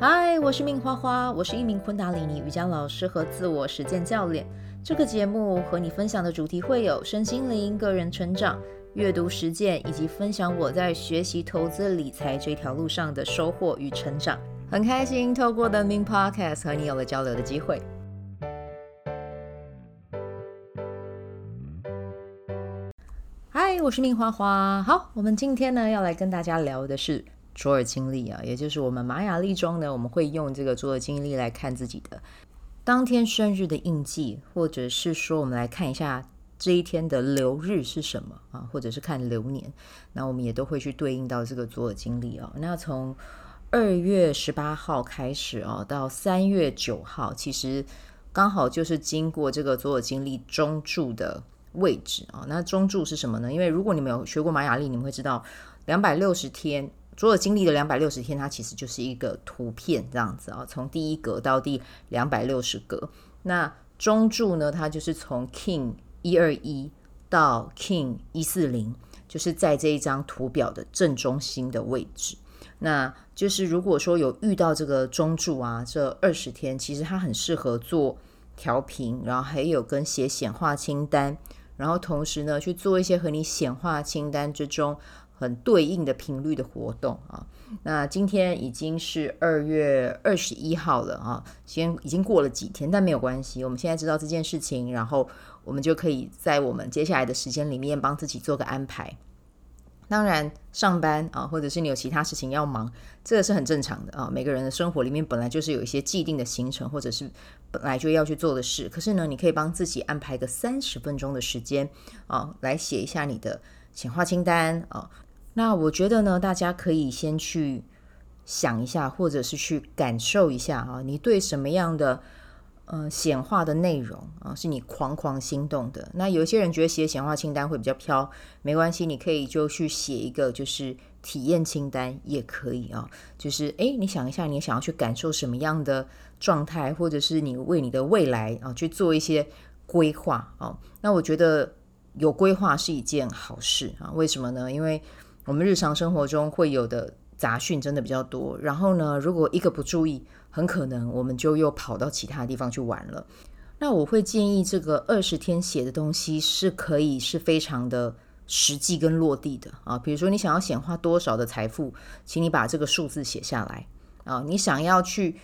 嗨，我是命花花，我是一名昆达里尼瑜伽老师和自我实践教练。这个节目和你分享的主题会有身心灵、个人成长、阅读实践，以及分享我在学习投资理财这条路上的收获与成长。很开心透过 The Min Podcast 和你有了交流的机会。嗨，我是命花花。好，我们今天呢要来跟大家聊的是卓尔经历啊，也就是我们玛雅历中呢，我们会用这个卓尔经历来看自己的。当天生日的印记，或者是说，我们来看一下这一天的流日是什么啊？或者是看流年，那我们也都会去对应到这个卓尔经历啊。那从二月十八号开始啊，到三月九号，其实刚好就是经过这个卓尔经历中柱的位置啊。那中柱是什么呢？因为如果你们有学过玛雅历，你们会知道两百六十天。卓尔金历的两百六十天，它其实就是一个图片这样子啊，从第一格到第两百六十格。那中柱呢，它就是从 King 一二一到 King 一四零，就是在这一张图表的正中心的位置。那就是如果说有遇到这个中柱啊，这二十天其实它很适合做调频，然后还有跟写显化清单，然后同时呢去做一些和你显化清单之中。很对应的频率的活动啊，那今天已经是二月二十一号了啊，先已经过了几天，但没有关系，我们现在知道这件事情，然后我们就可以在我们接下来的时间里面帮自己做个安排。当然，上班啊，或者是你有其他事情要忙，这个是很正常的啊。每个人的生活里面本来就是有一些既定的行程，或者是本来就要去做的事，可是呢，你可以帮自己安排个三十分钟的时间啊，来写一下你的显化清单啊。那我觉得呢，大家可以先去想一下，或者是去感受一下啊，你对什么样的呃显化的内容啊，是你狂狂心动的。那有些人觉得写显化清单会比较飘，没关系，你可以就去写一个就是体验清单也可以啊。就是诶，你想一下，你想要去感受什么样的状态，或者是你为你的未来啊去做一些规划啊。那我觉得有规划是一件好事啊。为什么呢？因为我们日常生活中会有的杂讯真的比较多，然后呢，如果一个不注意，很可能我们就又跑到其他地方去玩了。那我会建议这个二十天写的东西是可以是非常的实际跟落地的啊。比如说你想要显化多少的财富，请你把这个数字写下来啊。你想要去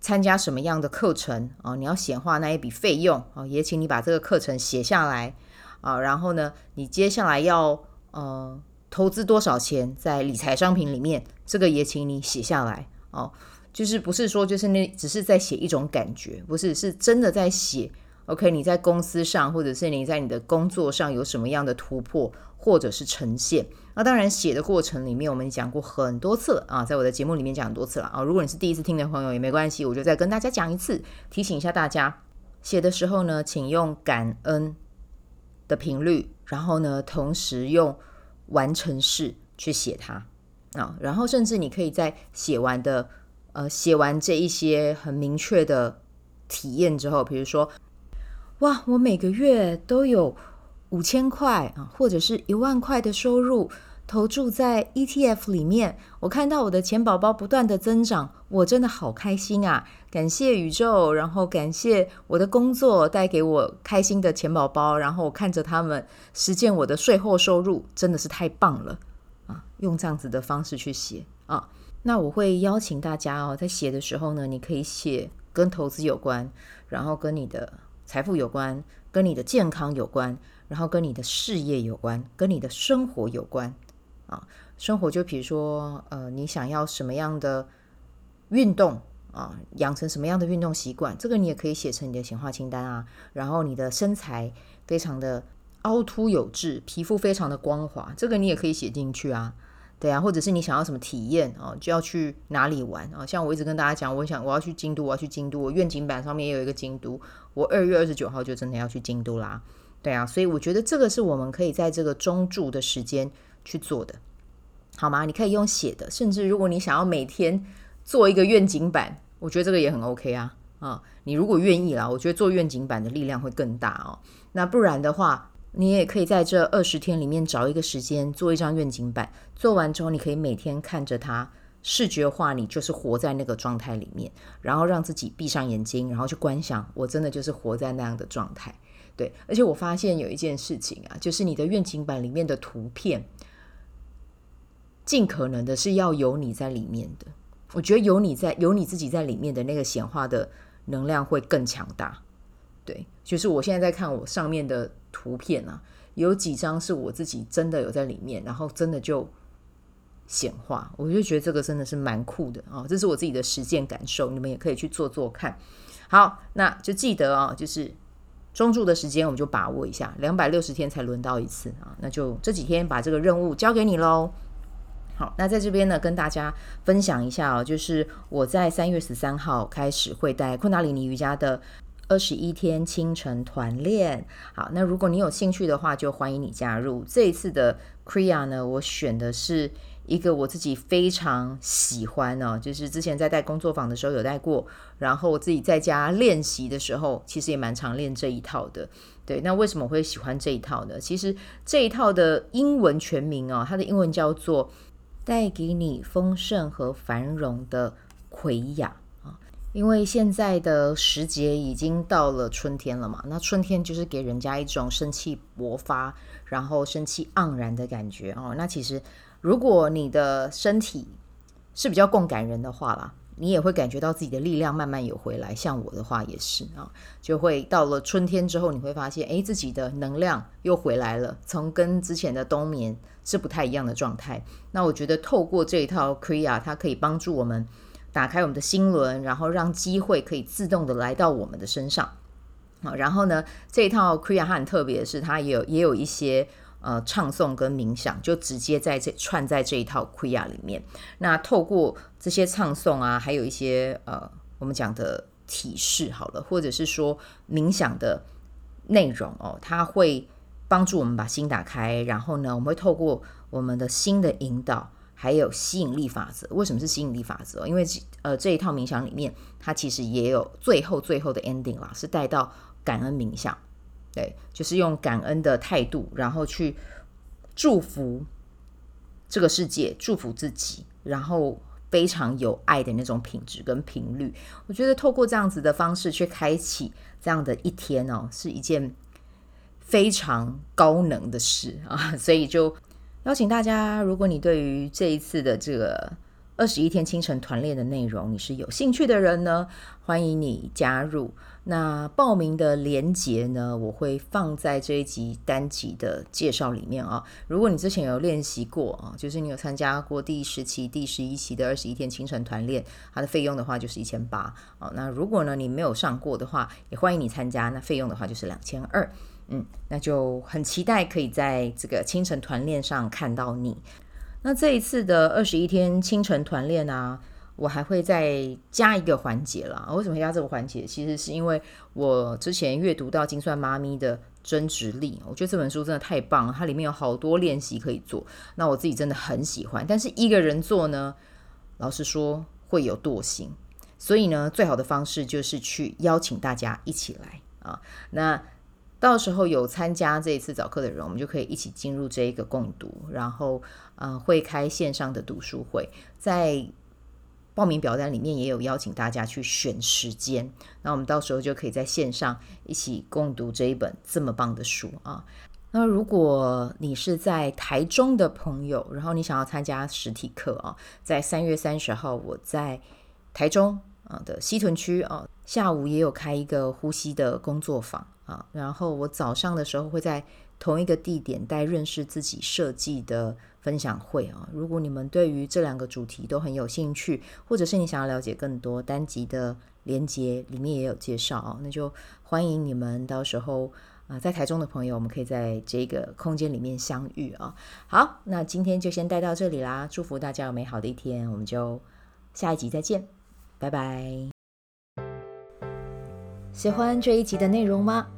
参加什么样的课程啊？你要显化那一笔费用啊，也请你把这个课程写下来啊。然后呢，你接下来要呃。投资多少钱在理财商品里面？这个也请你写下来哦。就是不是说就是那只是在写一种感觉，不是，是真的在写。OK，你在公司上或者是你在你的工作上有什么样的突破或者是呈现？那当然写的过程里面我们讲过很多次了啊，在我的节目里面讲很多次了啊。如果你是第一次听的朋友也没关系，我就再跟大家讲一次，提醒一下大家，写的时候呢，请用感恩的频率，然后呢，同时用。完成式去写它啊，然后甚至你可以在写完的呃写完这一些很明确的体验之后，比如说，哇，我每个月都有五千块啊，或者是一万块的收入。投注在 ETF 里面，我看到我的钱宝宝不断的增长，我真的好开心啊！感谢宇宙，然后感谢我的工作带给我开心的钱宝宝，然后我看着他们实现我的税后收入，真的是太棒了啊！用这样子的方式去写啊，那我会邀请大家哦，在写的时候呢，你可以写跟投资有关，然后跟你的财富有关，跟你的健康有关，然后跟你的事业有关，跟你的生活有关。啊，生活就比如说，呃，你想要什么样的运动啊，养成什么样的运动习惯，这个你也可以写成你的显化清单啊。然后你的身材非常的凹凸有致，皮肤非常的光滑，这个你也可以写进去啊。对啊，或者是你想要什么体验啊，就要去哪里玩啊？像我一直跟大家讲，我想我要去京都，我要去京都，我愿景板上面也有一个京都，我二月二十九号就真的要去京都啦。对啊，所以我觉得这个是我们可以在这个中柱的时间。去做的，好吗？你可以用写的，甚至如果你想要每天做一个愿景板，我觉得这个也很 OK 啊啊！你如果愿意啦，我觉得做愿景板的力量会更大哦。那不然的话，你也可以在这二十天里面找一个时间做一张愿景板，做完之后你可以每天看着它视觉化，你就是活在那个状态里面，然后让自己闭上眼睛，然后去观想，我真的就是活在那样的状态。对，而且我发现有一件事情啊，就是你的愿景板里面的图片，尽可能的是要有你在里面的。我觉得有你在，有你自己在里面的那个显化的能量会更强大。对，就是我现在在看我上面的图片啊，有几张是我自己真的有在里面，然后真的就。显化，我就觉得这个真的是蛮酷的啊、这是我自己的实践感受，你们也可以去做做看。好，那就记得啊、哦，就是中柱的时间我们就把握一下，两百六十天才轮到一次啊，那就这几天把这个任务交给你喽。好，那在这边呢，跟大家分享一下哦，就是我在三月十三号开始会带昆达里尼瑜伽的二十一天清晨团练。好，那如果你有兴趣的话，就欢迎你加入。这一次的 Kriya 呢，我选的是。一个我自己非常喜欢哦，就是之前在带工作坊的时候有带过，然后我自己在家练习的时候，其实也蛮常练这一套的。对，那为什么我会喜欢这一套呢？其实这一套的英文全名哦，它的英文叫做“带给你丰盛和繁荣的魁雅”啊，因为现在的时节已经到了春天了嘛，那春天就是给人家一种生气勃发，然后生气盎然的感觉哦。那其实。如果你的身体是比较共感人的话啦，你也会感觉到自己的力量慢慢有回来。像我的话也是啊，就会到了春天之后，你会发现，诶，自己的能量又回来了，从跟之前的冬眠是不太一样的状态。那我觉得透过这一套 Kriya，它可以帮助我们打开我们的心轮，然后让机会可以自动的来到我们的身上。好，然后呢，这一套 Kriya 它很特别的是，它也有也有一些。呃，唱诵跟冥想就直接在这串在这一套 k r i a 里面。那透过这些唱诵啊，还有一些呃，我们讲的体式好了，或者是说冥想的内容哦，它会帮助我们把心打开。然后呢，我们会透过我们的心的引导，还有吸引力法则。为什么是吸引力法则？因为呃，这一套冥想里面，它其实也有最后最后的 ending 啦，是带到感恩冥想。对，就是用感恩的态度，然后去祝福这个世界，祝福自己，然后非常有爱的那种品质跟频率。我觉得透过这样子的方式去开启这样的一天哦，是一件非常高能的事啊！所以就邀请大家，如果你对于这一次的这个二十一天清晨团练的内容你是有兴趣的人呢，欢迎你加入。那报名的连结呢，我会放在这一集单集的介绍里面啊。如果你之前有练习过啊，就是你有参加过第十期、第十一期的二十一天清晨团练，它的费用的话就是一千八啊。那如果呢你没有上过的话，也欢迎你参加，那费用的话就是两千二。嗯，那就很期待可以在这个清晨团练上看到你。那这一次的二十一天清晨团练啊。我还会再加一个环节啦。为什么要加这个环节？其实是因为我之前阅读到《精算妈咪的真实力》，我觉得这本书真的太棒了，它里面有好多练习可以做。那我自己真的很喜欢，但是一个人做呢，老实说会有惰性。所以呢，最好的方式就是去邀请大家一起来啊。那到时候有参加这一次早课的人，我们就可以一起进入这一个共读，然后呃会开线上的读书会，在。报名表单里面也有邀请大家去选时间，那我们到时候就可以在线上一起共读这一本这么棒的书啊。那如果你是在台中的朋友，然后你想要参加实体课啊，在三月三十号我在台中啊的西屯区啊，下午也有开一个呼吸的工作坊啊，然后我早上的时候会在同一个地点带认识自己设计的。分享会啊，如果你们对于这两个主题都很有兴趣，或者是你想要了解更多，单集的连接里面也有介绍啊，那就欢迎你们到时候啊、在台中的朋友，我们可以在这个空间里面相遇啊。好，那今天就先带到这里啦，祝福大家有美好的一天，我们就下一集再见，拜拜。喜欢这一集的内容吗？